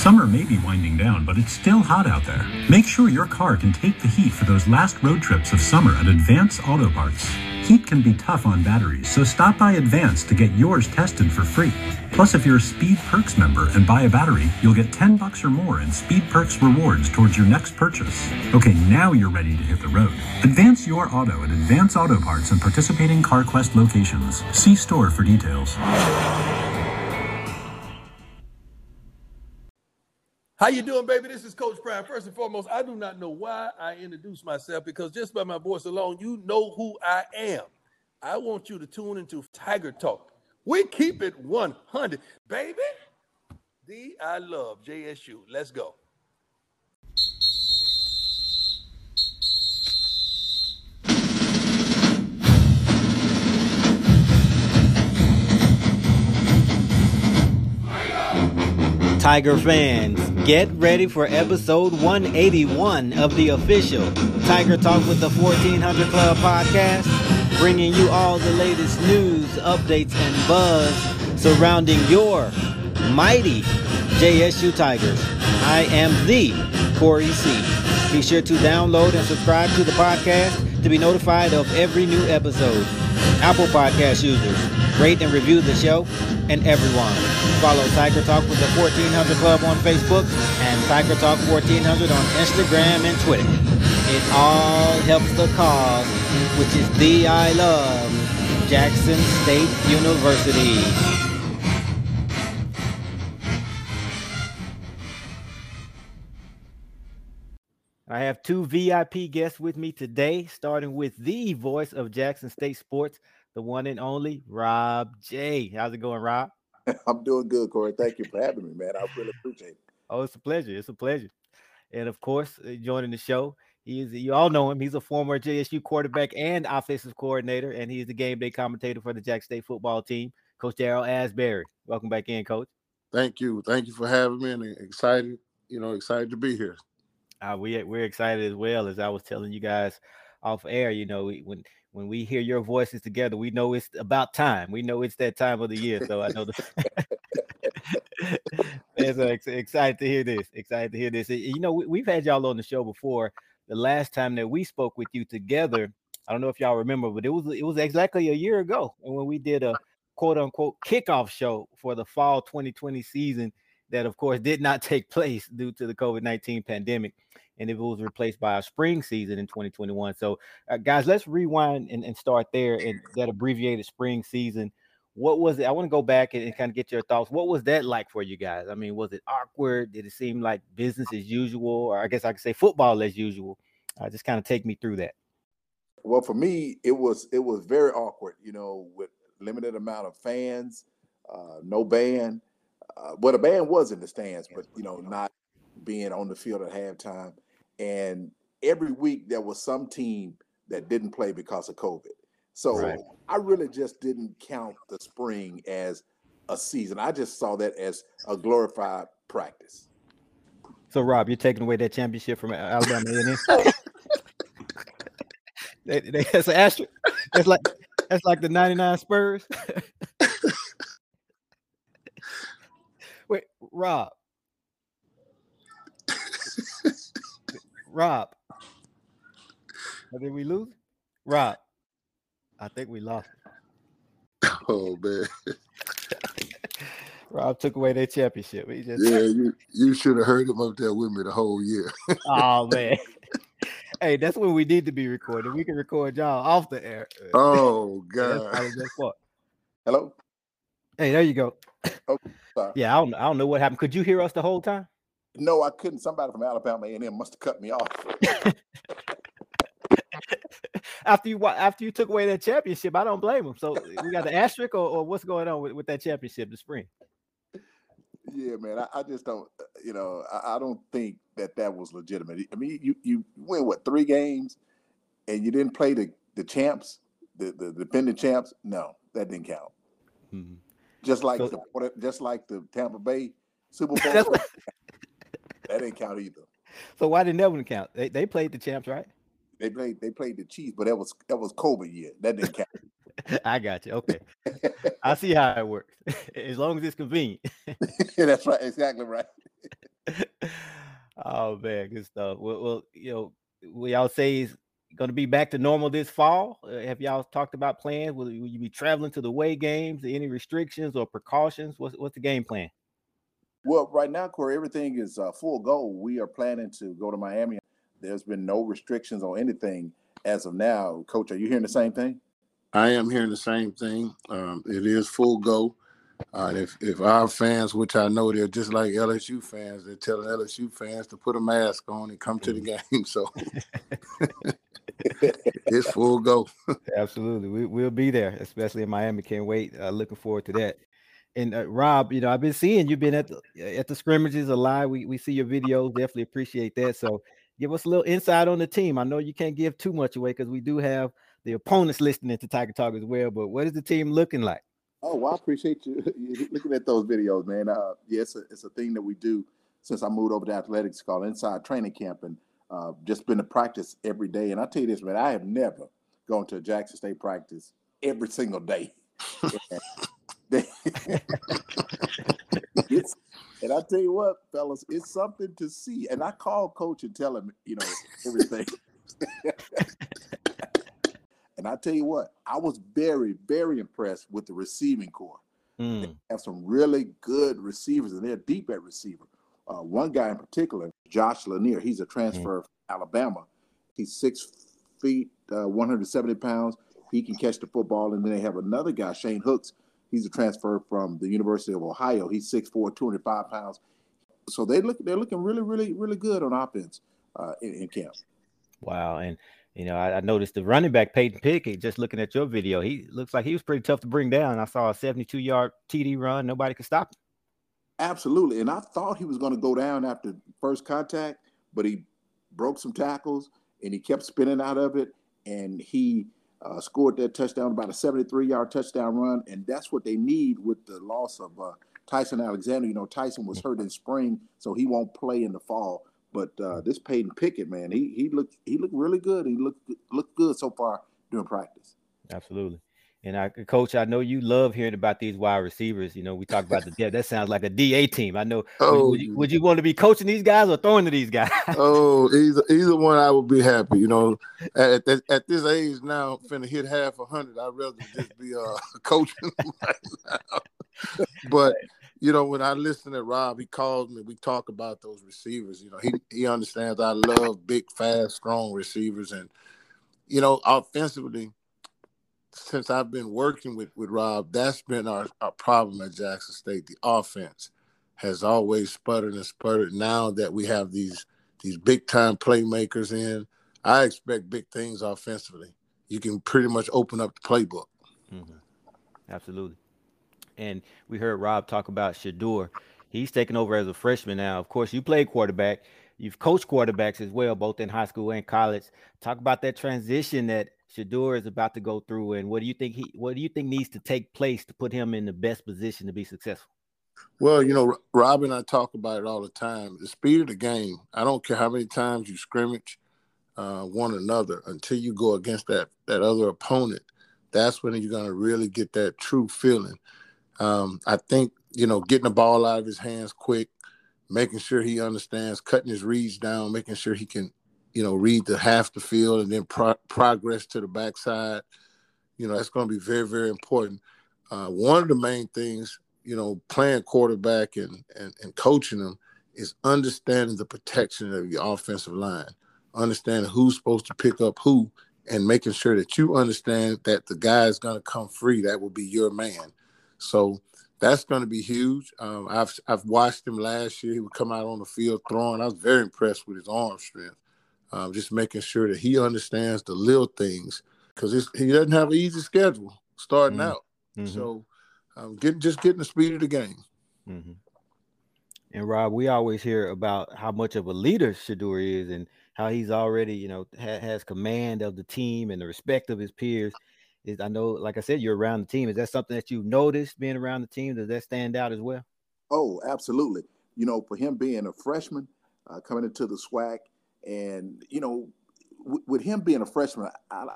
Summer may be winding down, but it's still hot out there. Make sure your car can take the heat for those last road trips of summer at Advance Auto Parts. Heat can be tough on batteries, so stop by Advance to get yours tested for free. Plus, if you're a Speed Perks member and buy a battery, you'll get 10 bucks or more in Speed Perks rewards towards your next purchase. Okay, now you're ready to hit the road. Advance your auto at Advance Auto Parts and participating CarQuest locations. See store for details. How you doing, baby? This is Coach Prime. First and foremost, I do not know why I introduce myself because just by my voice alone, you know who I am. I want you to tune into Tiger Talk. We keep it 100, baby. Thee I love JSU. Let's go. Tiger fans, get ready for episode 181 of the official Tiger Talk with the 1400 Club podcast, bringing you all the latest news, updates, and buzz surrounding your mighty JSU Tigers. I am the Corey C. Be sure to download and subscribe to the podcast to be notified of every new episode. Apple Podcast users, rate and review the show, and everyone. Follow Tiger Talk with the 1400 Club on Facebook and Tiger Talk 1400 on Instagram and Twitter. It all helps the cause, which is the I love Jackson State University. I have two VIP guests with me today, starting with the voice of Jackson State Sports, the one and only Rob J. How's it going, Rob? I'm doing good, Corey. Thank you for having me, man. I really appreciate it. Oh, it's a pleasure. It's a pleasure. And of course, uh, joining the show, he is you all know him. He's a former JSU quarterback and offensive coordinator, and he's the game day commentator for the Jack State football team, Coach Daryl Asbury. Welcome back in, Coach. Thank you. Thank you for having me and excited, you know, excited to be here. Uh, we we're excited as well as I was telling you guys off air. You know, when when we hear your voices together, we know it's about time. We know it's that time of the year. So I know the fans are uh, ex- excited to hear this. Excited to hear this. You know, we, we've had y'all on the show before. The last time that we spoke with you together, I don't know if y'all remember, but it was it was exactly a year ago, and when we did a quote unquote kickoff show for the fall 2020 season, that of course did not take place due to the COVID 19 pandemic and it was replaced by a spring season in 2021. So, uh, guys, let's rewind and, and start there And that abbreviated spring season. What was it? I want to go back and, and, kind of get your thoughts. What was that like for you guys? I mean, was it awkward? Did it seem like business as usual, or I guess I could say football as usual? Uh, just kind of take me through that. Well, for me, it was it was very awkward. You know, with limited amount of fans, uh, no band. Uh, well, the band was in the stands, but you know, not being on the field at halftime and every week there was some team that didn't play because of COVID. So right. I really just didn't count the spring as a season. I just saw that as a glorified practice. So Rob, you're taking away that championship from Alabama A&M. they, they, that's an asterisk. That's like that's like the '99 Spurs. Wait, Rob, Rob. Oh, did we lose? Rob. I think we lost. Oh man. Rob took away their championship. He just Yeah, you, you should have heard him up there with me the whole year. oh man. hey, that's when we need to be recording. We can record y'all off the air. Oh god. Hello. Hey, there you go. Oh, yeah, I don't, I don't know what happened. Could you hear us the whole time? No, I couldn't. Somebody from Alabama A&M must have cut me off. after you after you took away that championship, I don't blame him. So we got the asterisk, or, or what's going on with, with that championship this spring? Yeah, man. I, I just don't. uh, You know, I, I don't think that that was legitimate. I mean, you you win what three games, and you didn't play the the champs, the the defending champs. No, that didn't count. Mhm. Just like So- the just like the Tampa Bay Super Bowl. What- that didn't count either. So why didn't that one count? They they played the champs, right? They played they played the Chiefs, but that was that was COVID year. That didn't count. I got you. Okay, I see how it works. as long as it's convenient. That's right. Exactly right. oh man, good stuff. Well, well, you know, will y'all say going to be back to normal this fall? Uh, have y'all talked about plans? Will, will you be traveling to the away games? Any restrictions or precautions? What's what's the game plan? Well, right now, Corey, everything is uh, full go. We are planning to go to Miami. There's been no restrictions on anything as of now. Coach, are you hearing the same thing? I am hearing the same thing. Um, it is full go. Uh, if if our fans, which I know they're just like LSU fans, they're telling LSU fans to put a mask on and come to the game. So it's full go. Absolutely, we, we'll be there, especially in Miami. Can't wait. Uh, looking forward to that. And uh, Rob, you know, I've been seeing you've been at the at the scrimmages a lot. We we see your videos. Definitely appreciate that. So give us a little insight on the team. I know you can't give too much away because we do have the opponents listening to Tiger Talk as well. But what is the team looking like? Oh, well, I appreciate you you looking at those videos, man. Uh, yeah, it's a, it's a thing that we do since I moved over to athletics called Inside Training Camp, and uh, just been to practice every day. And I tell you this, man, I have never gone to a Jackson State practice every single day. They- it's, and I tell you what, fellas, it's something to see. And I call coach and tell him, you know, everything. and I tell you what, I was very, very impressed with the receiving corps Mm, have some really good receivers, and they're deep at receiver. Uh, one guy in particular, Josh Lanier, he's a transfer from Alabama. He's six feet, uh, 170 pounds. He can catch the football. And then they have another guy, Shane Hooks. He's a transfer from the University of Ohio. He's 6'4", 205 pounds. So they look, they're looking really, really, really good on offense uh, in, in camp. wow, and you know, I, I noticed the running back Peytton Pickett. Just looking at your video, he looks like he was pretty tough to bring down. I saw a 72 yard TD run. Nobody could stop him. Absolutely. And I thought he was going to go down after first contact, but he broke some tackles and he kept spinning out of it. And he uh, scored that touchdown, about a 73 yard touchdown run. And that's what they need with the loss of uh, Tyson Alexander. You know, Tyson was hurt in spring, so he won't play in the fall. But uh, this Peytton Pickett, man, he he looked he looked really good. He looked looked good so far during practice. Absolutely. And I, coach, I know you love hearing about these wide receivers. You know, we talk about the depth. That sounds like a DA team. I know. Would- Oh, would, you, would you want to be coaching these guys or throwing to these guys? oh, either either one, I would be happy. You know, at at, at this age now, finna hit half a hundred. I'd rather just be uh coaching right now. But you know, when I listen to Rob, he calls me. We talk about those receivers. You know, he he understands I love big, fast, strong receivers, and you know, offensively. Since I've been working with, with Rob, that's been our, our problem at Jackson State. The offense has always sputtered and sputtered. Now that we have these these big time playmakers in, I expect big things offensively. You can pretty much open up the playbook. Mhm. Absolutely. And we heard Rob talk about Shedeur. He's taking over as a freshman now. Of course, you played quarterback. You've coached quarterbacks as well, both in high school and college. Talk about that transition that Shedeur is about to go through, and what do you think he? What do you think needs to take place to put him in the best position to be successful? Well, you know, Rob and I talk about it all the time. The speed of the game. I don't care how many times you scrimmage uh, one another until you go against that that other opponent. That's when you're going to really get that true feeling. Um, I think you know, getting the ball out of his hands quick, making sure he understands, cutting his reads down, making sure he can, you know, read the half the field and then pro- progress to the backside. You know, that's going to be very, very important. Uh, one of the main things, you know, playing quarterback and, and and coaching them is understanding the protection of your offensive line, understanding who's supposed to pick up who, and making sure that you understand that the guy is going to come free. That will be your man. So that's going to be huge. Um, I've I've watched him last year. He would come out on the field throwing. I was very impressed with his arm strength. Um, just making sure that he understands the little things because he doesn't have an easy schedule starting Mhm. out. Mhm, So um, getting just getting the speed of the game. mhm. And Rob, we always hear about how much of a leader Shedeur is, and how he's already, you know, ha- has command of the team and the respect of his peers. Is I know, like I said, you're around the team. Is that something that you've noticed being around the team? Does that stand out as well? Oh, absolutely. You know, for him being a freshman, uh, coming into the SWAC, and you know, w- with him being a freshman, I,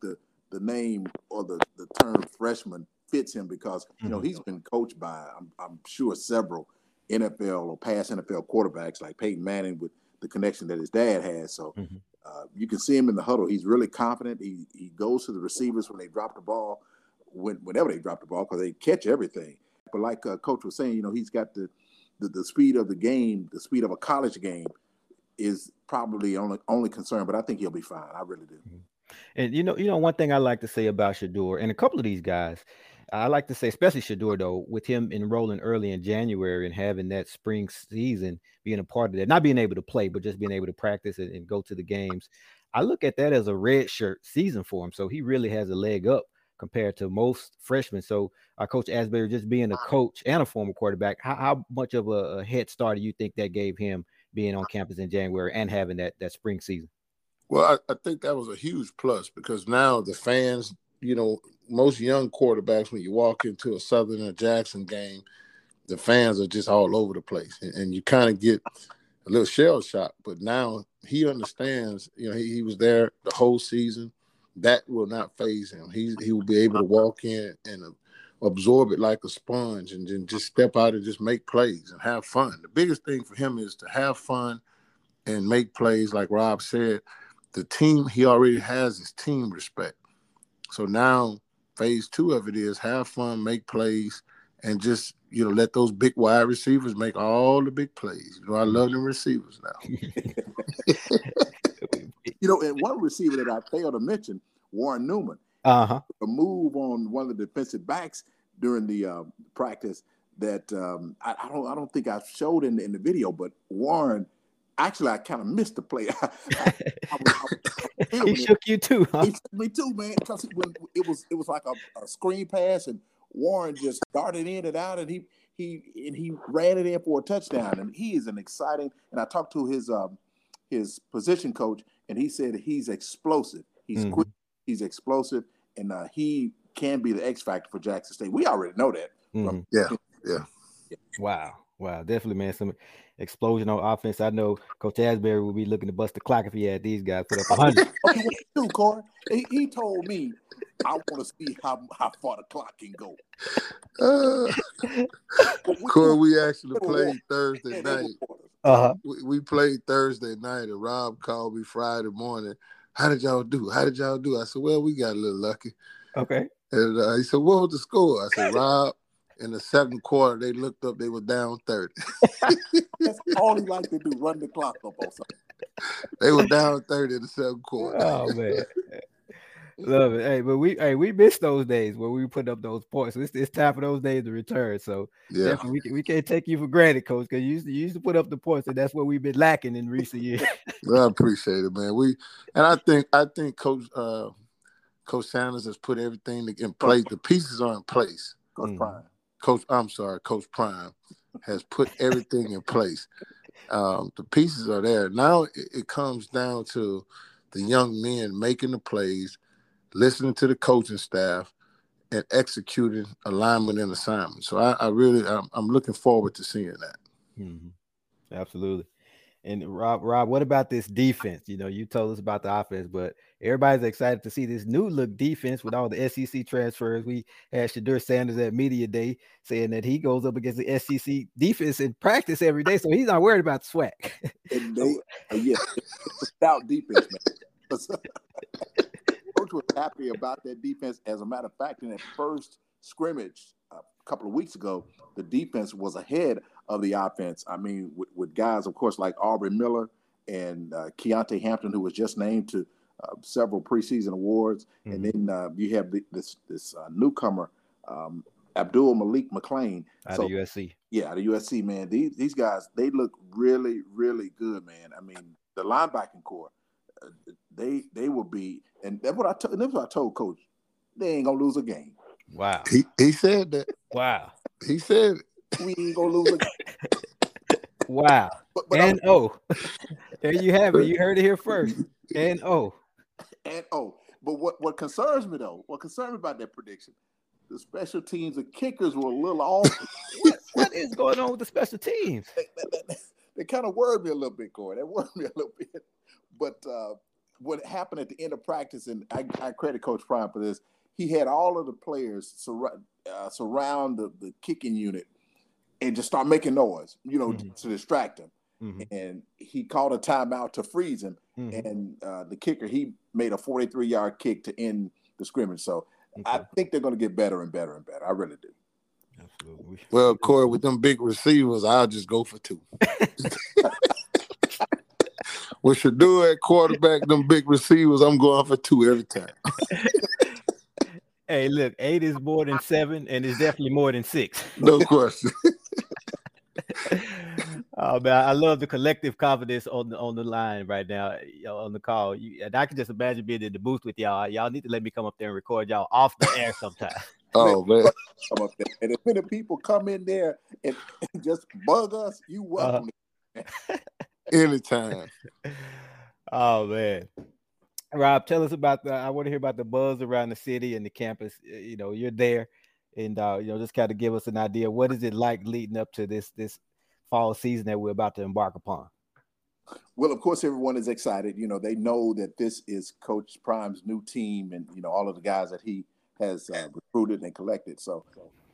the the name or the the term freshman fits him because you know Mhm. he's been coached by I'm, I'm sure several NFL or past NFL quarterbacks like Peyton Manning with the connection that his dad has. So Mhm. uh, you can see him in the huddle. He's really confident. He he goes to the receivers when they drop the ball, when, whenever they drop the ball, because they catch everything. But like uh, Coach was saying, you know, he's got the, the the speed of the game, the speed of a college game, is probably only only concern. But I think he'll be fine. I really do. Mm-hmm. And you know, you know, one thing I like to say about Shedeur and a couple of these guys, I like to say, especially Shedeur though, with him enrolling early in January and having that spring season being a part of that, not being able to play, but just being able to practice and, and go to the games. I look at that as a red shirt season for him. So he really has a leg up compared to most freshmen. So our coach Asbury just being a coach and a former quarterback, how, how much of a, a head start do you think that gave him being on campus in January and having that that spring season? Well, I, I think that was a huge plus because now the fans, you know, most young quarterbacks, when you walk into a Southern or Jackson game, the fans are just all over the place, and, and you kind of get a little shell shock. But now he understands. You know, he, he was there the whole season. That will not phase him. He he will be able to walk in and absorb it like a sponge, and then just step out and just make plays and have fun. The biggest thing for him is to have fun and make plays, like Rob said the team he already has his team respect. So now phase two of it is have fun, make plays, and just you know let those big wide receivers make all the big plays. You know I love them receivers now. You know, and one receiver that I failed to mention, Warren Newman, Uh huh. a move on one of the defensive backs during the uh, practice that um, I, I don't I don't think I showed in the, in the video, but Warren. Actually, I kind of missed the play. I, I, I was, I was He it. shook you too, huh? He took me too, man. Because it was it was like a, a screen pass, and Warren just darted in and out, and he he and he ran it in for a touchdown. And he is an exciting. And I talked to his um his position coach, and he said he's explosive. He's Mhm. quick. He's explosive, and uh, he can be the X factor for Jackson State. We already know that. Mhm. Yeah, yeah. Wow. Wow. Definitely, man. Some explosion on offense. I know Coach Asbury will be looking to bust the clock if he had these guys put up 100. Okay, what you do, Corey? He, he told me I want to see how how far the clock can go. Uh, we- Corey, we actually Little played Thursday night. Uh-huh. We, we played Thursday night, and Rob called me Friday morning. How did y'all do? How did y'all do? I said, well, we got a little lucky. Okay. And uh, he said, what was the score? I said, Rob, in the second quarter, they looked up, they were down 30. That's all he liked to do, run the clock up on something. they were down 30 in the second quarter. Oh man. Love it. Hey, but we hey we missed those days where we put up those points. It's, it's time for those days to return. So Yeah. we, can, we can't take you for granted, coach, because you used to you used to put up the points, and that's what we've been lacking in recent years. Well, I appreciate it, man. We and I think I think Coach uh, Coach Sanders has put everything in place. The pieces are in place. Coach Mhm. Prime. Coach, I'm sorry, Coach Prime has put everything in place. Um, the pieces are there. Now it, it comes down to the young men making the plays, listening to the coaching staff, and executing alignment and assignment. So I, I really, I'm, I'm looking forward to seeing that. Mhm. Absolutely. And Rob, Rob, what about this defense? You know, you told us about the offense, but everybody's excited to see this new look defense with all the SEC transfers. We had Shedeur Sanders at media day saying that he goes up against the SEC defense in practice every day, so he's not worried about the SWAC. And they, uh, yeah, it's a stout defense, man. Coach was happy about that defense. As a matter of fact, in that first scrimmage uh, a couple of weeks ago, the defense was ahead of the offense. I mean, with, with guys, of course, like Aubrey Miller and uh, Keontae Hampton, who was just named to uh, several preseason awards, and then uh, you have the, this this uh, newcomer, um, Abdul Malik McClain. out So of USC. yeah, out of USC, man. These these guys, they look really, really good, man. I mean, the linebacking corps, uh, they they will be, and that's what I told. That's what I told Coach. They ain't gonna lose a game. Wow. He he said that. Wow. He said. We ain't gonna lose a game. Wow. But, but and oh, there you have it. You heard it here first. And oh. And oh. But what, what concerns me though, what concerns me about that prediction, the special teams, the kickers were a little off. what, what is going on with the special teams? They, they, they, they kind of worried me a little bit, Corey. They worried me a little bit. But uh, what happened at the end of practice, and I, I credit Coach Prime for this, he had all of the players sur- uh, surround the, the kicking unit and just start making noise, you know, mm-hmm. to distract him. Mm-hmm. And he called a timeout to freeze him. Mm-hmm. And uh, the kicker, he made a 43 yard kick to end the scrimmage. So okay. I think they're going to get better and better and better. I really do. Absolutely. Well, Corey, with them big receivers, I'll just go for two. we should do at quarterback, them big receivers, I'm going for two every time. hey, look, eight is more than seven, and it's definitely more than six. No question. oh man, I love the collective confidence on the on the line right now on the call. You, and I can just imagine being in the booth with y'all. Y'all need to let me come up there and record y'all off the air sometime. oh man, come up there. And if any people come in there and, and just bug us, you welcome. Uh-huh. Anytime. oh man. Rob, tell us about the. I want to hear about the buzz around the city and the campus. You know, you're there, and uh, you know, just kind of give us an idea. What is it like leading up to this this fall season that we're about to embark upon? Well, of course, everyone is excited. You know, they know that this is Coach Prime's new team, and you know all of the guys that he has uh, recruited and collected. So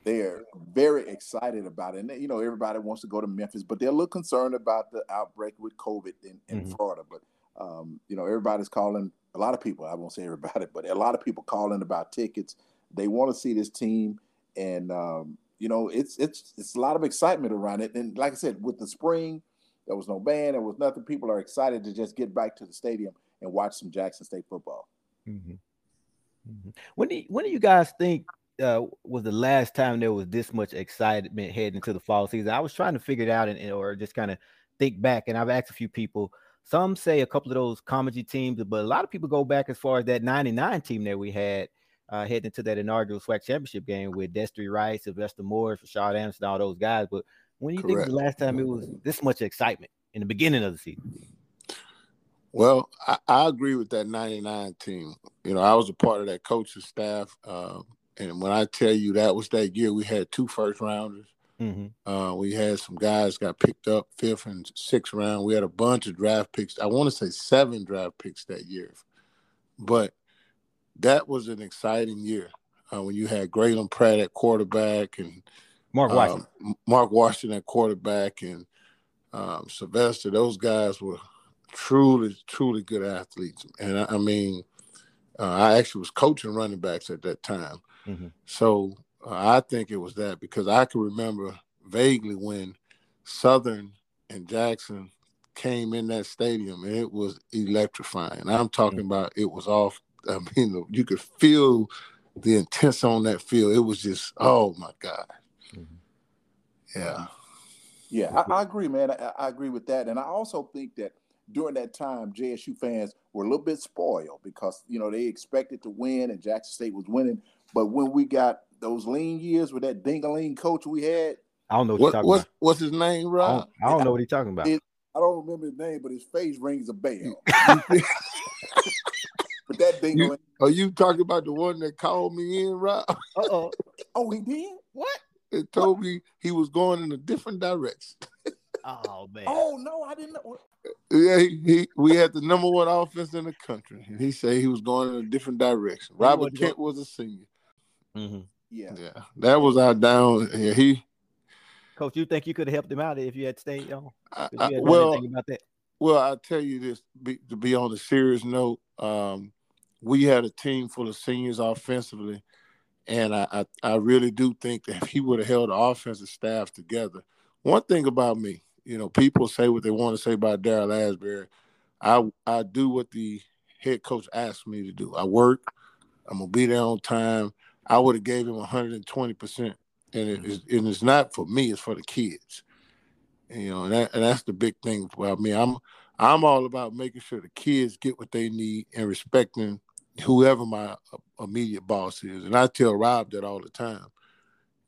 they're very excited about it. And you know, everybody wants to go to Memphis, but they're a little concerned about the outbreak with COVID in, in mm-hmm. Florida. But um, you know, everybody's calling. A lot of people, I won't say everybody, but a lot of people calling about tickets. They want to see this team, and um, you know, it's it's it's a lot of excitement around it. And like I said, with the spring, there was no band, there was nothing. People are excited to just get back to the stadium and watch some Jackson State football. Mm-hmm. Mm-hmm. When do you, when do you guys think uh, was the last time there was this much excitement heading into the fall season? I was trying to figure it out and or just kind of think back, and I've asked a few people. Some say a couple of those comedy teams, but a lot of people go back as far as that '99 team that we had uh, heading into that inaugural SWAC championship game with Destry Rice, Sylvester Morris, Rashard Anderson, all those guys. But when you Correct. think the last time it was this much excitement in the beginning of the season? Well, I, I, agree with that 99 team. You know, I was a part of that coaching staff. Uh, and when I tell you that was that year, we had two first rounders. Mm-hmm. Uh, we had some guys got picked up fifth and sixth round. We had a bunch of draft picks. I want to say seven draft picks that year. But that was an exciting year uh, when you had Graylin Pratt at quarterback and Mark Washington, um, Mark Washington at quarterback and um, Sylvester. Those guys were truly, truly good athletes. And I, I mean, uh, I actually was coaching running backs at that time. Mm-hmm. So uh, I think it was that because I can remember vaguely when Southern and Jackson came in that stadium and it was electrifying. I'm talking mm-hmm. about it was off. I mean, you could feel the intense on that field. It was just, oh my God. Mm-hmm. Yeah. Yeah, I, I agree, man. I, I, agree with that. And I also think that during that time, JSU fans were a little bit spoiled because, you know, they expected to win and Jackson State was winning. But when we got those lean years with that dingaling coach we had, I don't know what, what what's, about. what's his name, Rob? I don't, I don't know what he's talking about. It, I don't remember his name, but his face rings a bell. but that dingaling. You, are you talking about the one that called me in, Rob? Uh-oh. oh, he did? What? It told what? me he was going in a different direction. oh man. Oh no, I didn't know. Yeah, he, he, we had the number one offense in the country, and he said he was going in a different direction. Robert Kent was a senior. Mm-hmm. Yeah, yeah, that was our down. Yeah, he. Coach, you think you could have helped him out if you had stayed on? I, I, well, about that. Well, I'll tell you this be, to be on a serious note. Um, we had a team full of seniors offensively, and I, I, I really do think that if he would have held the offensive staff together, one thing about me, you know, people say what they want to say about Daryl Asbury. I I do what the head coach asked me to do. I work. I'm gonna be there on time. I would have gave him 120 percent, and it is and it's not for me. It's for the kids. And, you know, and, that, and that's the big thing about me. I'm I'm all about making sure the kids get what they need and respecting whoever my uh, immediate boss is. And I tell Rob that all the time.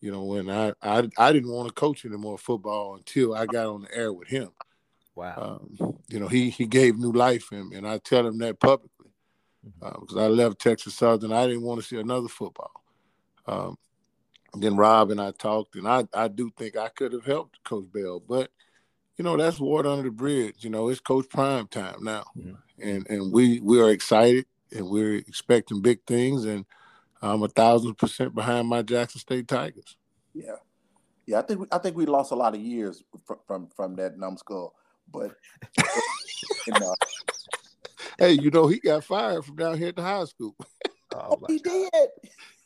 You know, when I I, I didn't want to coach anymore football until I got on the air with him. Wow. Um, you know, he he gave new life me, and I tell him that publicly because uh, I left Texas Southern. I didn't want to see another football. Um, then Rob and I talked, and I I do think I could have helped Coach Bell, but you know that's water under the bridge. You know, it's Coach Prime time now, mm-hmm. and and we we are excited and we're expecting big things, and I'm a thousand percent behind my Jackson State Tigers. Yeah, yeah. I think we, I think we lost a lot of years from from, from that numbskull, but you know. Hey, you know he got fired from down here at the high school. Oh, he did.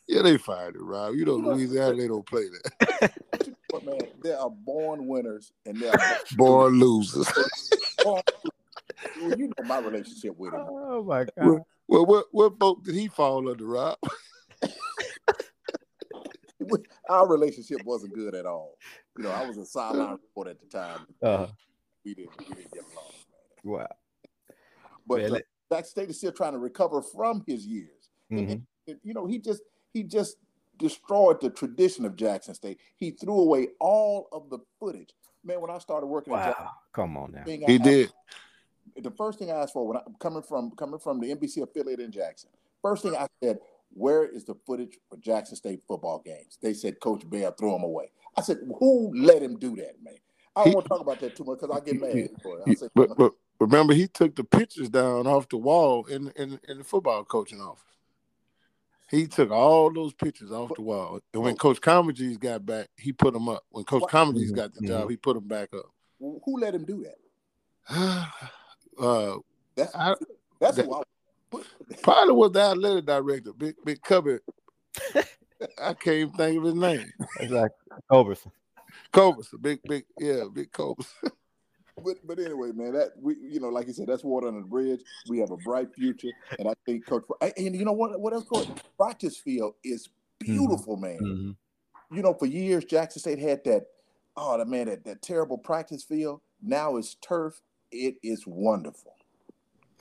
Yeah, they fired him, Rob. You know, Louisiana, they don't play that. but man, there are born winners and they are born losers. well, you know my relationship with him. Oh my god. Well, well what what boat did he fall under, Rob? Our relationship wasn't good at all. You know, I was a sideline reporter at the time. Uh-huh. We didn't we didn't get along. Wow. But man, Jack State is still trying to recover from his years. Mm-hmm. And, and, you know, he just he just destroyed the tradition of Jackson State. He threw away all of the footage. Man, when I started working wow. at Jackson, come on now, he did. The first thing I asked for when I'm coming from coming from the NBC affiliate in Jackson, first thing I said, "Where is the footage for Jackson State football games?" They said, "Coach Bell threw them away." I said, "Who let him do that, man?" I don't he, want to talk about that too much because I get mad. I said, but, but remember, he took the pictures down off the wall in in, in the football coaching office. He took all those pictures off the wall. And when Coach Comegys got back, he put them up. When Coach Comegys got the job, he put them back up. Who let him do that? uh, that's I, that's that, who I probably was the athletic director, Big Big Cupboard. I can't even think of his name. Exactly. Culberson. Culberson, big, big, yeah, big Culberson. but but anyway, man, that we you know, like you said, that's water under the bridge. We have a bright future, and I think Coach. And you know what? What else? Coach practice field is beautiful, mm-hmm. man. Mm-hmm. You know, for years Jackson State had that. Oh, the man, that, that terrible practice field. Now it's turf. It is wonderful.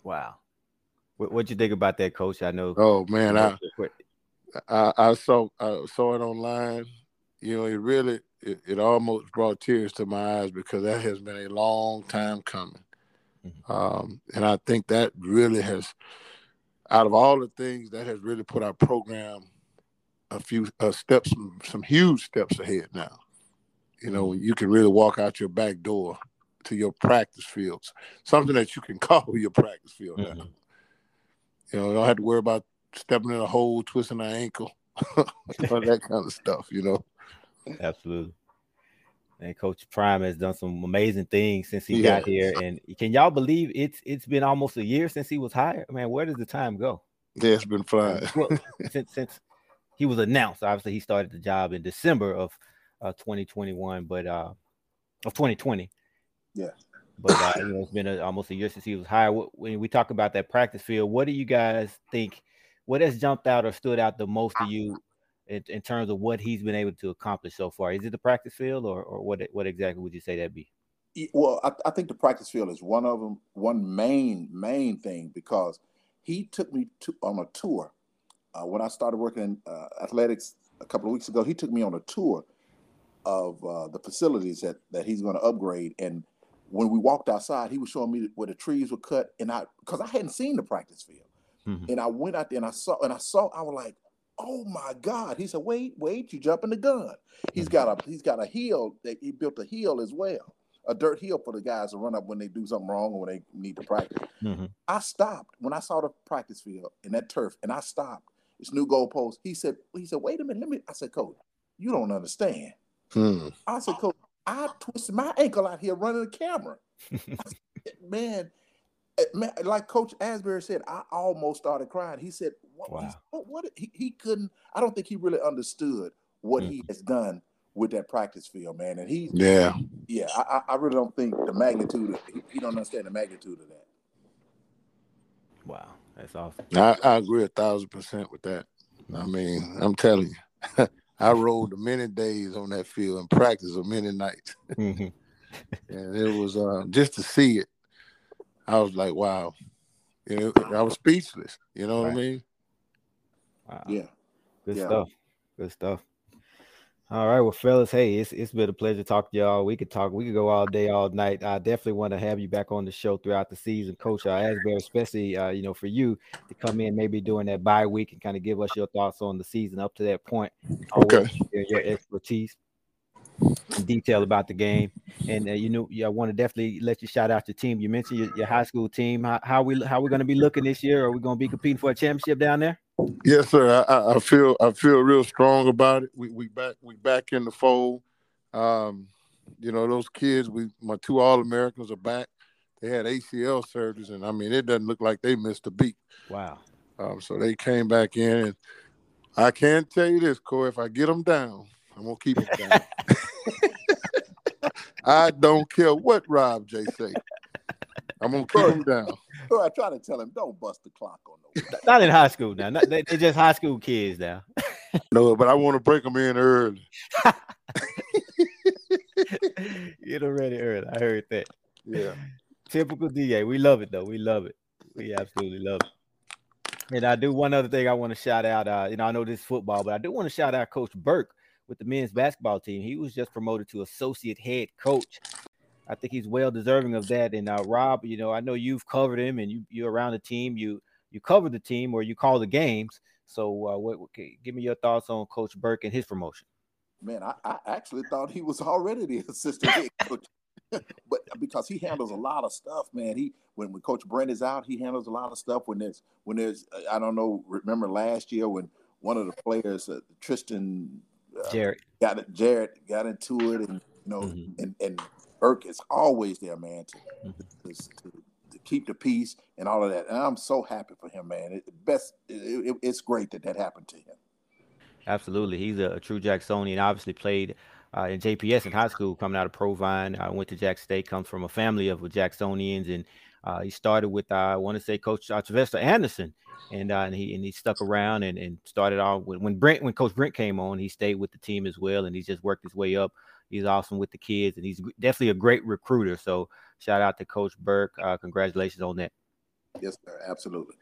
Wow. What what you think about that, Coach? I know. Oh man, I I, I saw I saw it online. You know, it really it, it almost brought tears to my eyes because that has been a long time coming. Mm-hmm. Um, and I think that really has, out of all the things, that has really put our program a few uh, steps, some, some huge steps ahead now. You know, mm-hmm. you can really walk out your back door to your practice fields, something that you can call your practice field mm-hmm. now. You know, you don't have to worry about stepping in a hole, twisting an ankle, all that kind of stuff, you know. Absolutely. And Coach Prime has done some amazing things since he got here. And can y'all believe it's it's been almost a year since he was hired? Man, where does the time go? Yeah, it's been flying. well, since since he was announced, obviously he started the job in December of uh, 2021, but uh, of 2020. Yeah. But uh, you know, it's been a, almost a year since he was hired. When we talk about that practice field, what do you guys think? What has jumped out or stood out the most to you in, in, terms of what he's been able to accomplish so far? Is it the practice field, or or what what exactly would you say that be? Well, I, I think the practice field is one of them, one main main thing because he took me to on a tour uh, when I started working in uh, athletics a couple of weeks ago. He took me on a tour of uh, the facilities that that he's going to upgrade and. When we walked outside, he was showing me where the trees were cut, and I because I hadn't seen the practice field, mm-hmm. and I went out there and I saw and I saw I was like, oh my God. He said, wait, wait, you jumping the gun. He's got a he's got a hill that he built a hill as well. A dirt hill for the guys to run up when they do something wrong or when they need to practice. Mm-hmm. I stopped when I saw the practice field and that turf, and I stopped. It's new goalpost. He said, he said, wait a minute, let me. I said, Coach, you don't understand. Hmm. I said, Coach, I twisted my ankle out here running the camera. said, man, like Coach Asbury said, I almost started crying. He said, "What? Wow. What, what he, he, couldn't. I don't think he really understood what mm. he has done with that practice field, man. And he, yeah, yeah. I, I really don't think the magnitude. Of, he, he don't understand the magnitude of that. Wow, that's awesome. I, I agree a thousand percent with that. I mean, I'm telling you, I rode many days on that field and practiced many nights, mm-hmm. and it was uh, just to see it I was like, wow. You know, I was speechless. You know right. what I mean? Wow. Yeah. Good yeah. stuff. Good stuff. All right, well, fellas, hey, it's it's been a pleasure talking to y'all. We could talk, we could go all day, all night. I definitely want to have you back on the show throughout the season, Coach uh, Asbury, especially uh, you know for you to come in maybe during that bye week and kind of give us your thoughts on the season up to that point. Okay, your expertise in detail about the game, and uh, you know, yeah, I want to definitely let you shout out your team. You mentioned your, your high school team. How, how we how we going to be looking this year? Are we going to be competing for a championship down there? Yes, sir. I, I, feel I feel real strong about it. We we back we back in the fold. Um, you know those kids. We my two All Americans are back. They had ACL surgeries, and I mean it doesn't look like they missed a beat. Wow. Um, so they came back in, and I can't tell you this, Corey. If I get them down, I'm gonna keep them down. I don't care what Rob J say. I'm gonna keep him down. I try to tell him, don't bust the clock on those. Not in high school now. Not, they, are just high school kids now. no, but I want to break them in early. Get them ready early. I heard that. Yeah. Typical DA. We love it though. We love it. We absolutely love it. And I do one other thing I want to shout out. Uh, you know, I know this football, but I do want to shout out Coach Burke with the men's basketball team. He was just promoted to associate head coach. I think he's well deserving of that. And uh, Rob, you know, I know you've covered him, and you you're around the team. You you cover the team, or you call the games. So, uh, what, what, give me your thoughts on Coach Burke and his promotion. Man, I, I actually thought he was already the assistant head coach, but because he handles a lot of stuff, man. He when when Coach Brent is out, he handles a lot of stuff. When there's when there's I don't know. Remember last year when one of the players, uh, Tristan uh, Jarrett, got it. Jarrett got into it, and you know, mm-hmm. and and Burke is always there, man, to, mm-hmm. to, to, to, keep the peace and all of that. And I'm so happy for him, man. It, best, it, it, it's great that that happened to him. Absolutely, he's a, a true Jacksonian. Obviously, played uh, in JPS in high school, coming out of Provine. I went to Jack State. Comes from a family of Jacksonians, and uh, he started with uh, I want to say Coach Tevester Anderson, and uh, and he and he stuck around and, and started off when, when Brent when Coach Brent came on, he stayed with the team as well, and he's just worked his way up He's awesome with the kids, and he's definitely a great recruiter. So shout out to Coach Burke. Uh, congratulations on that. Yes, sir. Absolutely.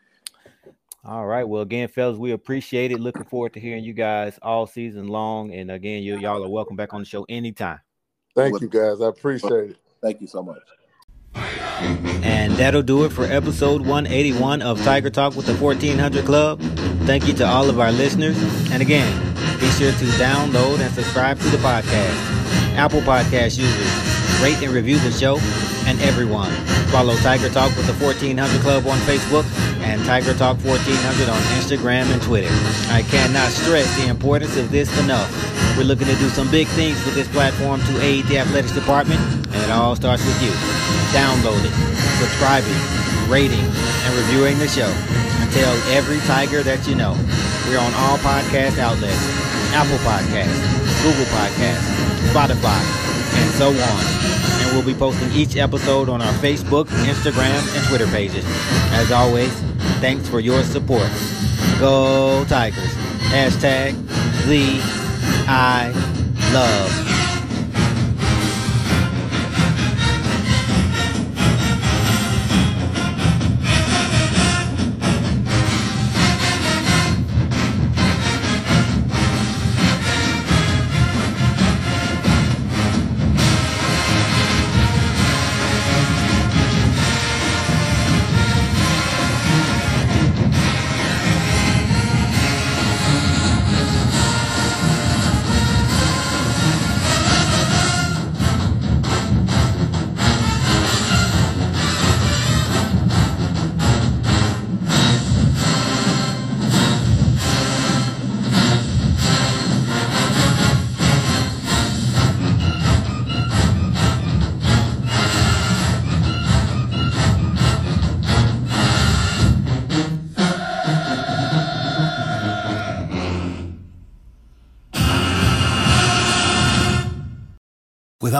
All right. Well, again, fellas, we appreciate it. Looking forward to hearing you guys all season long. And again, you y'all are welcome back on the show anytime. Thank you, guys. I appreciate it. Thank you so much. Mm-hmm. And that'll do it for episode 181 of Tiger Talk with the 1400 Club. Thank you to all of our listeners. And again, be sure to download and subscribe to the podcast. Apple Podcast users. Rate and review the show and everyone. Follow Tiger Talk with the 1400 Club on Facebook and Tiger Talk 1400 on Instagram and Twitter. I cannot stress the importance of this enough. We're looking to do some big things with this platform to aid the athletics department, and it all starts with you. Downloading, subscribing, rating, and reviewing the show. And tell every Tiger that you know. We're on all podcast outlets Apple Podcasts, Google Podcasts, Spotify, and so on. And we'll be posting each episode on our Facebook, Instagram, and Twitter pages. As always, thanks for your support. Go Tigers. Hashtag the I love.